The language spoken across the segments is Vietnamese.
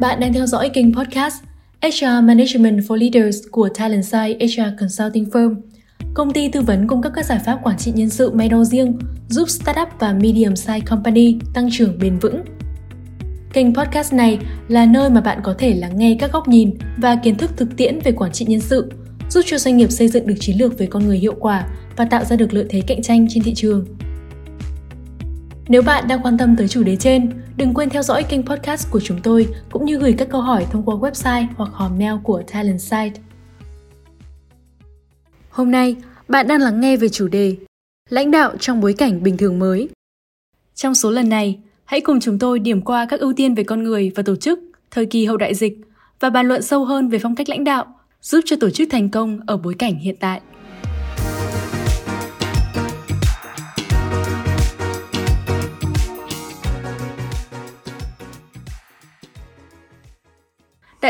Bạn đang theo dõi kênh podcast HR Management for Leaders của Talentside HR Consulting Firm, công ty tư vấn cung cấp các giải pháp quản trị nhân sự Meno riêng giúp startup và medium size company tăng trưởng bền vững. Kênh podcast này là nơi mà bạn có thể lắng nghe các góc nhìn và kiến thức thực tiễn về quản trị nhân sự, giúp cho doanh nghiệp xây dựng được chiến lược về con người hiệu quả và tạo ra được lợi thế cạnh tranh trên thị trường. Nếu bạn đang quan tâm tới chủ đề trên, đừng quên theo dõi kênh podcast của chúng tôi cũng như gửi các câu hỏi thông qua website hoặc hòm mail của Talent Site. Hôm nay, bạn đang lắng nghe về chủ đề Lãnh đạo trong bối cảnh bình thường mới. Trong số lần này, hãy cùng chúng tôi điểm qua các ưu tiên về con người và tổ chức thời kỳ hậu đại dịch và bàn luận sâu hơn về phong cách lãnh đạo, giúp cho tổ chức thành công ở bối cảnh hiện tại.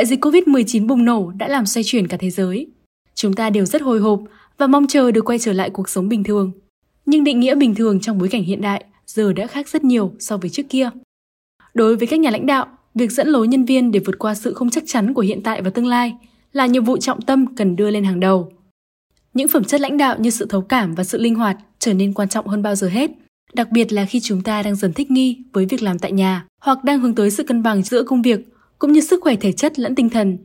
Đại dịch Covid-19 bùng nổ đã làm xoay chuyển cả thế giới. Chúng ta đều rất hồi hộp và mong chờ được quay trở lại cuộc sống bình thường. Nhưng định nghĩa bình thường trong bối cảnh hiện đại giờ đã khác rất nhiều so với trước kia. Đối với các nhà lãnh đạo, việc dẫn lối nhân viên để vượt qua sự không chắc chắn của hiện tại và tương lai là nhiệm vụ trọng tâm cần đưa lên hàng đầu. Những phẩm chất lãnh đạo như sự thấu cảm và sự linh hoạt trở nên quan trọng hơn bao giờ hết, đặc biệt là khi chúng ta đang dần thích nghi với việc làm tại nhà hoặc đang hướng tới sự cân bằng giữa công việc cũng như sức khỏe thể chất lẫn tinh thần.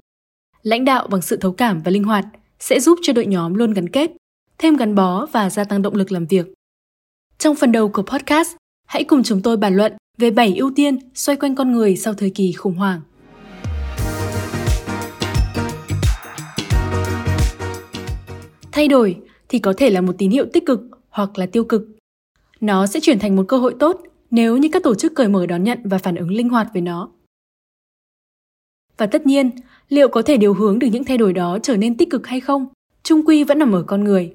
Lãnh đạo bằng sự thấu cảm và linh hoạt sẽ giúp cho đội nhóm luôn gắn kết, thêm gắn bó và gia tăng động lực làm việc. Trong phần đầu của podcast, hãy cùng chúng tôi bàn luận về 7 ưu tiên xoay quanh con người sau thời kỳ khủng hoảng. Thay đổi thì có thể là một tín hiệu tích cực hoặc là tiêu cực. Nó sẽ chuyển thành một cơ hội tốt nếu như các tổ chức cởi mở đón nhận và phản ứng linh hoạt với nó. Và tất nhiên, liệu có thể điều hướng được những thay đổi đó trở nên tích cực hay không, trung quy vẫn nằm ở con người.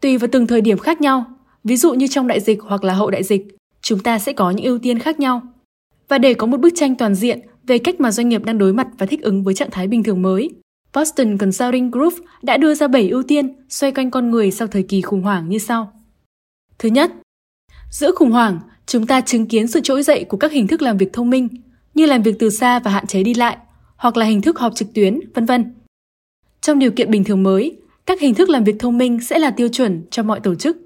Tùy vào từng thời điểm khác nhau, ví dụ như trong đại dịch hoặc là hậu đại dịch, chúng ta sẽ có những ưu tiên khác nhau. Và để có một bức tranh toàn diện về cách mà doanh nghiệp đang đối mặt và thích ứng với trạng thái bình thường mới, Boston Consulting Group đã đưa ra 7 ưu tiên xoay quanh con người sau thời kỳ khủng hoảng như sau. Thứ nhất, giữa khủng hoảng, chúng ta chứng kiến sự trỗi dậy của các hình thức làm việc thông minh, như làm việc từ xa và hạn chế đi lại, hoặc là hình thức họp trực tuyến, vân vân. Trong điều kiện bình thường mới, các hình thức làm việc thông minh sẽ là tiêu chuẩn cho mọi tổ chức.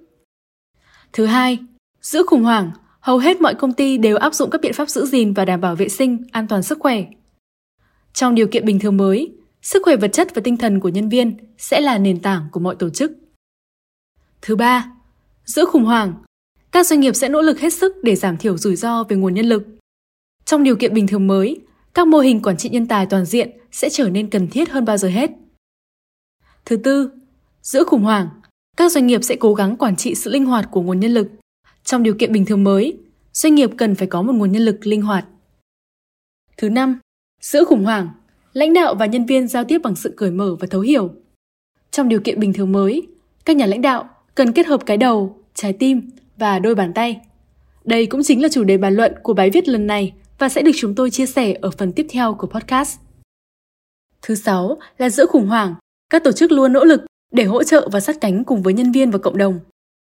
Thứ hai, giữa khủng hoảng, hầu hết mọi công ty đều áp dụng các biện pháp giữ gìn và đảm bảo vệ sinh, an toàn sức khỏe. Trong điều kiện bình thường mới, sức khỏe vật chất và tinh thần của nhân viên sẽ là nền tảng của mọi tổ chức. Thứ ba, giữa khủng hoảng, các doanh nghiệp sẽ nỗ lực hết sức để giảm thiểu rủi ro về nguồn nhân lực. Trong điều kiện bình thường mới, các mô hình quản trị nhân tài toàn diện sẽ trở nên cần thiết hơn bao giờ hết. Thứ tư, giữa khủng hoảng, các doanh nghiệp sẽ cố gắng quản trị sự linh hoạt của nguồn nhân lực. Trong điều kiện bình thường mới, doanh nghiệp cần phải có một nguồn nhân lực linh hoạt. Thứ năm, giữa khủng hoảng, lãnh đạo và nhân viên giao tiếp bằng sự cởi mở và thấu hiểu. Trong điều kiện bình thường mới, các nhà lãnh đạo cần kết hợp cái đầu, trái tim và đôi bàn tay. Đây cũng chính là chủ đề bàn luận của bài viết lần này và sẽ được chúng tôi chia sẻ ở phần tiếp theo của podcast. Thứ sáu là giữa khủng hoảng, các tổ chức luôn nỗ lực để hỗ trợ và sát cánh cùng với nhân viên và cộng đồng.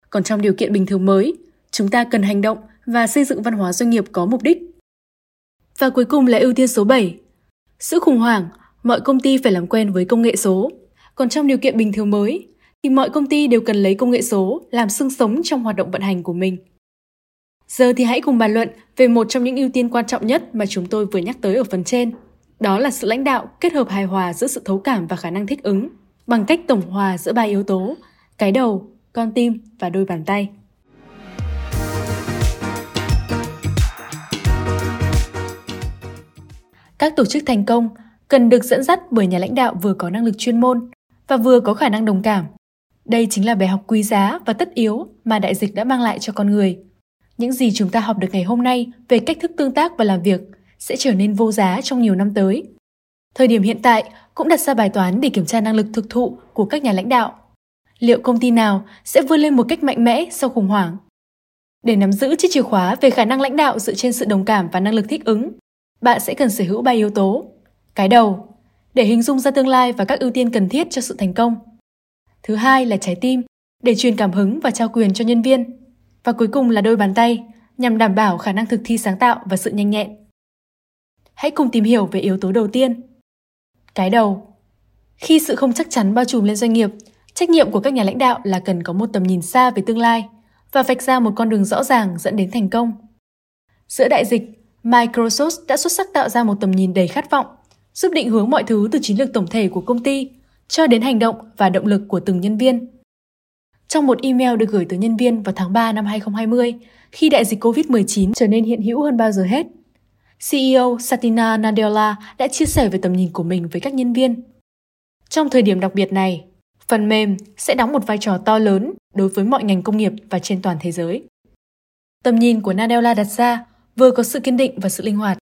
Còn trong điều kiện bình thường mới, chúng ta cần hành động và xây dựng văn hóa doanh nghiệp có mục đích. Và cuối cùng là ưu tiên số 7. Giữa khủng hoảng, mọi công ty phải làm quen với công nghệ số. Còn trong điều kiện bình thường mới, thì mọi công ty đều cần lấy công nghệ số làm xương sống trong hoạt động vận hành của mình. Giờ thì hãy cùng bàn luận về một trong những ưu tiên quan trọng nhất mà chúng tôi vừa nhắc tới ở phần trên. Đó là sự lãnh đạo kết hợp hài hòa giữa sự thấu cảm và khả năng thích ứng, bằng cách tổng hòa giữa ba yếu tố, cái đầu, con tim và đôi bàn tay. Các tổ chức thành công cần được dẫn dắt bởi nhà lãnh đạo vừa có năng lực chuyên môn và vừa có khả năng đồng cảm. Đây chính là bài học quý giá và tất yếu mà đại dịch đã mang lại cho con người. Những gì chúng ta học được ngày hôm nay về cách thức tương tác và làm việc sẽ trở nên vô giá trong nhiều năm tới. Thời điểm hiện tại cũng đặt ra bài toán để kiểm tra năng lực thực thụ của các nhà lãnh đạo. Liệu công ty nào sẽ vươn lên một cách mạnh mẽ sau khủng hoảng? Để nắm giữ chiếc chìa khóa về khả năng lãnh đạo dựa trên sự đồng cảm và năng lực thích ứng, bạn sẽ cần sở hữu ba yếu tố. Cái đầu, để hình dung ra tương lai và các ưu tiên cần thiết cho sự thành công. Thứ hai là trái tim, để truyền cảm hứng và trao quyền cho nhân viên. Và cuối cùng là đôi bàn tay, nhằm đảm bảo khả năng thực thi sáng tạo và sự nhanh nhẹn. hãy cùng tìm hiểu về yếu tố đầu tiên. Cái đầu. Khi sự không chắc chắn bao trùm lên doanh nghiệp, trách nhiệm của các nhà lãnh đạo là cần có một tầm nhìn xa về tương lai và vạch ra một con đường rõ ràng dẫn đến thành công. Giữa đại dịch, Microsoft đã xuất sắc tạo ra một tầm nhìn đầy khát vọng, giúp định hướng mọi thứ từ chiến lược tổng thể của công ty cho đến hành động và động lực của từng nhân viên. Trong một email được gửi tới nhân viên vào tháng 3 năm 2020, khi đại dịch COVID-19 trở nên hiện hữu hơn bao giờ hết, CEO Satina Nadella đã chia sẻ về tầm nhìn của mình với các nhân viên. Trong thời điểm đặc biệt này, phần mềm sẽ đóng một vai trò to lớn đối với mọi ngành công nghiệp và trên toàn thế giới. Tầm nhìn của Nadella đặt ra vừa có sự kiên định và sự linh hoạt.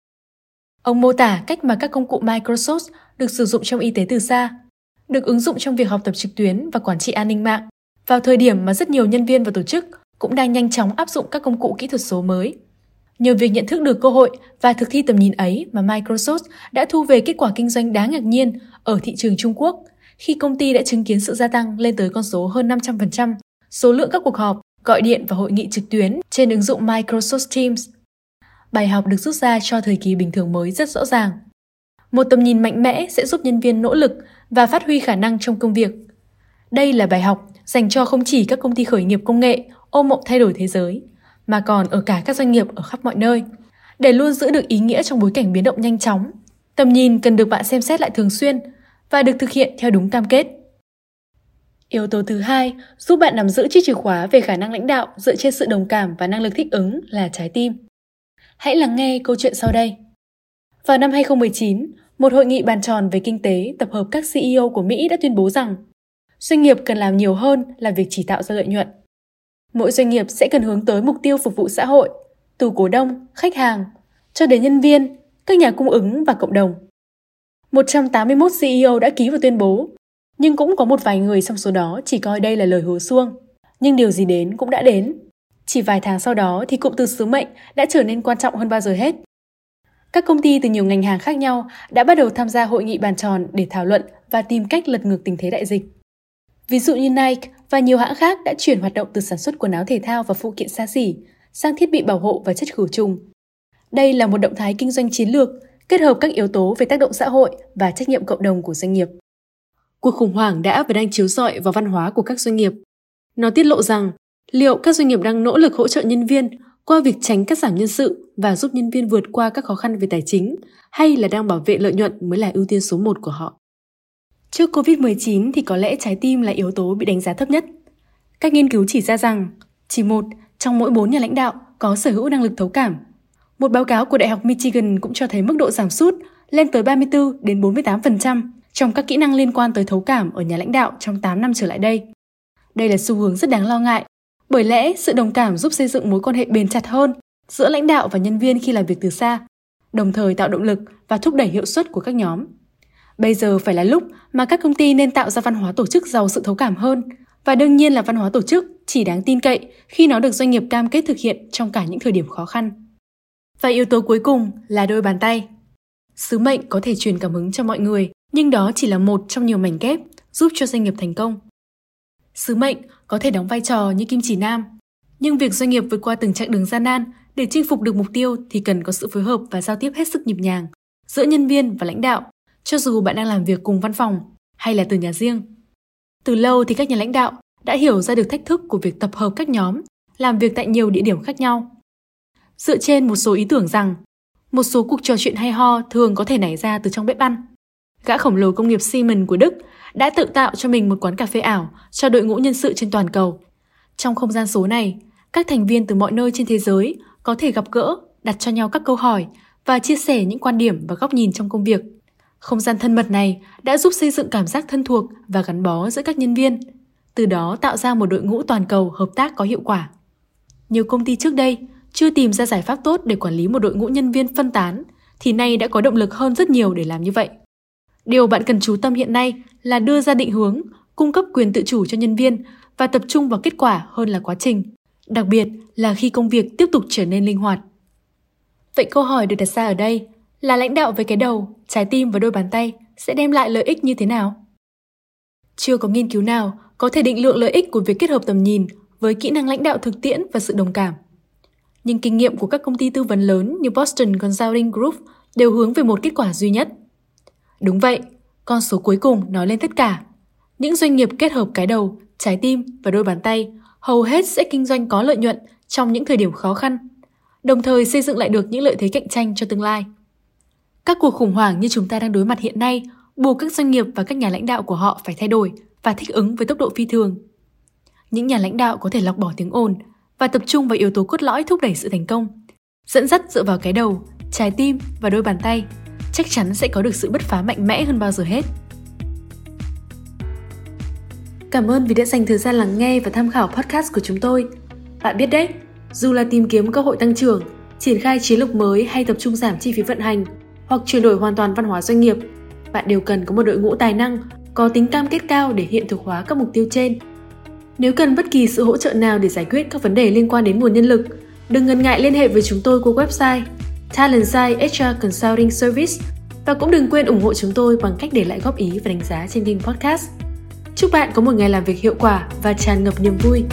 Ông mô tả cách mà các công cụ Microsoft được sử dụng trong y tế từ xa, được ứng dụng trong việc học tập trực tuyến và quản trị an ninh mạng, vào thời điểm mà rất nhiều nhân viên và tổ chức cũng đang nhanh chóng áp dụng các công cụ kỹ thuật số mới. Nhờ việc nhận thức được cơ hội và thực thi tầm nhìn ấy mà Microsoft đã thu về kết quả kinh doanh đáng ngạc nhiên ở thị trường Trung Quốc khi công ty đã chứng kiến sự gia tăng lên tới con số hơn 500% số lượng các cuộc họp, gọi điện và hội nghị trực tuyến trên ứng dụng Microsoft Teams. Bài học được rút ra cho thời kỳ bình thường mới rất rõ ràng. Một tầm nhìn mạnh mẽ sẽ giúp nhân viên nỗ lực và phát huy khả năng trong công việc. Đây là bài học dành cho không chỉ các công ty khởi nghiệp công nghệ ôm mộng thay đổi thế giới, mà còn ở cả các doanh nghiệp ở khắp mọi nơi. Để luôn giữ được ý nghĩa trong bối cảnh biến động nhanh chóng, tầm nhìn cần được bạn xem xét lại thường xuyên và được thực hiện theo đúng cam kết. Yếu tố thứ hai giúp bạn nắm giữ chiếc chìa khóa về khả năng lãnh đạo dựa trên sự đồng cảm và năng lực thích ứng là trái tim. Hãy lắng nghe câu chuyện sau đây. Vào năm 2019, một hội nghị bàn tròn về kinh tế tập hợp các CEO của Mỹ đã tuyên bố rằng doanh nghiệp cần làm nhiều hơn là việc chỉ tạo ra lợi nhuận. Mỗi doanh nghiệp sẽ cần hướng tới mục tiêu phục vụ xã hội, từ cổ đông, khách hàng, cho đến nhân viên, các nhà cung ứng và cộng đồng. 181 CEO đã ký vào tuyên bố, nhưng cũng có một vài người trong số đó chỉ coi đây là lời hứa suông. Nhưng điều gì đến cũng đã đến. Chỉ vài tháng sau đó thì cụm từ sứ mệnh đã trở nên quan trọng hơn bao giờ hết. Các công ty từ nhiều ngành hàng khác nhau đã bắt đầu tham gia hội nghị bàn tròn để thảo luận và tìm cách lật ngược tình thế đại dịch. Ví dụ như Nike và nhiều hãng khác đã chuyển hoạt động từ sản xuất quần áo thể thao và phụ kiện xa xỉ sang thiết bị bảo hộ và chất khử trùng. Đây là một động thái kinh doanh chiến lược, kết hợp các yếu tố về tác động xã hội và trách nhiệm cộng đồng của doanh nghiệp. Cuộc khủng hoảng đã và đang chiếu rọi vào văn hóa của các doanh nghiệp. Nó tiết lộ rằng liệu các doanh nghiệp đang nỗ lực hỗ trợ nhân viên qua việc tránh cắt giảm nhân sự và giúp nhân viên vượt qua các khó khăn về tài chính hay là đang bảo vệ lợi nhuận mới là ưu tiên số một của họ. Trước COVID-19 thì có lẽ trái tim là yếu tố bị đánh giá thấp nhất. Các nghiên cứu chỉ ra rằng chỉ một trong mỗi bốn nhà lãnh đạo có sở hữu năng lực thấu cảm. Một báo cáo của Đại học Michigan cũng cho thấy mức độ giảm sút lên tới 34 đến 48% trong các kỹ năng liên quan tới thấu cảm ở nhà lãnh đạo trong 8 năm trở lại đây. Đây là xu hướng rất đáng lo ngại, bởi lẽ sự đồng cảm giúp xây dựng mối quan hệ bền chặt hơn giữa lãnh đạo và nhân viên khi làm việc từ xa, đồng thời tạo động lực và thúc đẩy hiệu suất của các nhóm. Bây giờ phải là lúc mà các công ty nên tạo ra văn hóa tổ chức giàu sự thấu cảm hơn, và đương nhiên là văn hóa tổ chức chỉ đáng tin cậy khi nó được doanh nghiệp cam kết thực hiện trong cả những thời điểm khó khăn. Và yếu tố cuối cùng là đôi bàn tay. Sứ mệnh có thể truyền cảm hứng cho mọi người, nhưng đó chỉ là một trong nhiều mảnh ghép giúp cho doanh nghiệp thành công. Sứ mệnh có thể đóng vai trò như kim chỉ nam, nhưng việc doanh nghiệp vượt qua từng chặng đường gian nan để chinh phục được mục tiêu thì cần có sự phối hợp và giao tiếp hết sức nhịp nhàng giữa nhân viên và lãnh đạo, cho dù bạn đang làm việc cùng văn phòng hay là từ nhà riêng. Từ lâu thì các nhà lãnh đạo đã hiểu ra được thách thức của việc tập hợp các nhóm, làm việc tại nhiều địa điểm khác nhau. Dựa trên một số ý tưởng rằng, một số cuộc trò chuyện hay ho thường có thể nảy ra từ trong bếp ăn. Gã khổng lồ công nghiệp Siemens của Đức đã tự tạo cho mình một quán cà phê ảo cho đội ngũ nhân sự trên toàn cầu. Trong không gian số này, các thành viên từ mọi nơi trên thế giới có thể gặp gỡ, đặt cho nhau các câu hỏi và chia sẻ những quan điểm và góc nhìn trong công việc. Không gian thân mật này đã giúp xây dựng cảm giác thân thuộc và gắn bó giữa các nhân viên, từ đó tạo ra một đội ngũ toàn cầu hợp tác có hiệu quả. Nhiều công ty trước đây chưa tìm ra giải pháp tốt để quản lý một đội ngũ nhân viên phân tán, thì nay đã có động lực hơn rất nhiều để làm như vậy. Điều bạn cần chú tâm hiện nay là đưa ra định hướng, cung cấp quyền tự chủ cho nhân viên và tập trung vào kết quả hơn là quá trình, đặc biệt là khi công việc tiếp tục trở nên linh hoạt. Vậy câu hỏi được đặt ra ở đây là lãnh đạo với cái đầu, trái tim và đôi bàn tay sẽ đem lại lợi ích như thế nào? Chưa có nghiên cứu nào có thể định lượng lợi ích của việc kết hợp tầm nhìn với kỹ năng lãnh đạo thực tiễn và sự đồng cảm. Nhưng kinh nghiệm của các công ty tư vấn lớn như Boston Consulting Group đều hướng về một kết quả duy nhất. Đúng vậy, con số cuối cùng nói lên tất cả. Những doanh nghiệp kết hợp cái đầu, trái tim và đôi bàn tay hầu hết sẽ kinh doanh có lợi nhuận trong những thời điểm khó khăn, đồng thời xây dựng lại được những lợi thế cạnh tranh cho tương lai. Các cuộc khủng hoảng như chúng ta đang đối mặt hiện nay buộc các doanh nghiệp và các nhà lãnh đạo của họ phải thay đổi và thích ứng với tốc độ phi thường. Những nhà lãnh đạo có thể lọc bỏ tiếng ồn và tập trung vào yếu tố cốt lõi thúc đẩy sự thành công. Dẫn dắt dựa vào cái đầu, trái tim và đôi bàn tay, chắc chắn sẽ có được sự bứt phá mạnh mẽ hơn bao giờ hết. Cảm ơn vì đã dành thời gian lắng nghe và tham khảo podcast của chúng tôi. Bạn biết đấy, dù là tìm kiếm cơ hội tăng trưởng, triển khai chiến lược mới hay tập trung giảm chi phí vận hành hoặc chuyển đổi hoàn toàn văn hóa doanh nghiệp, bạn đều cần có một đội ngũ tài năng, có tính cam kết cao để hiện thực hóa các mục tiêu trên. Nếu cần bất kỳ sự hỗ trợ nào để giải quyết các vấn đề liên quan đến nguồn nhân lực, đừng ngần ngại liên hệ với chúng tôi qua website Talentside HR Consulting Service và cũng đừng quên ủng hộ chúng tôi bằng cách để lại góp ý và đánh giá trên kênh podcast. Chúc bạn có một ngày làm việc hiệu quả và tràn ngập niềm vui.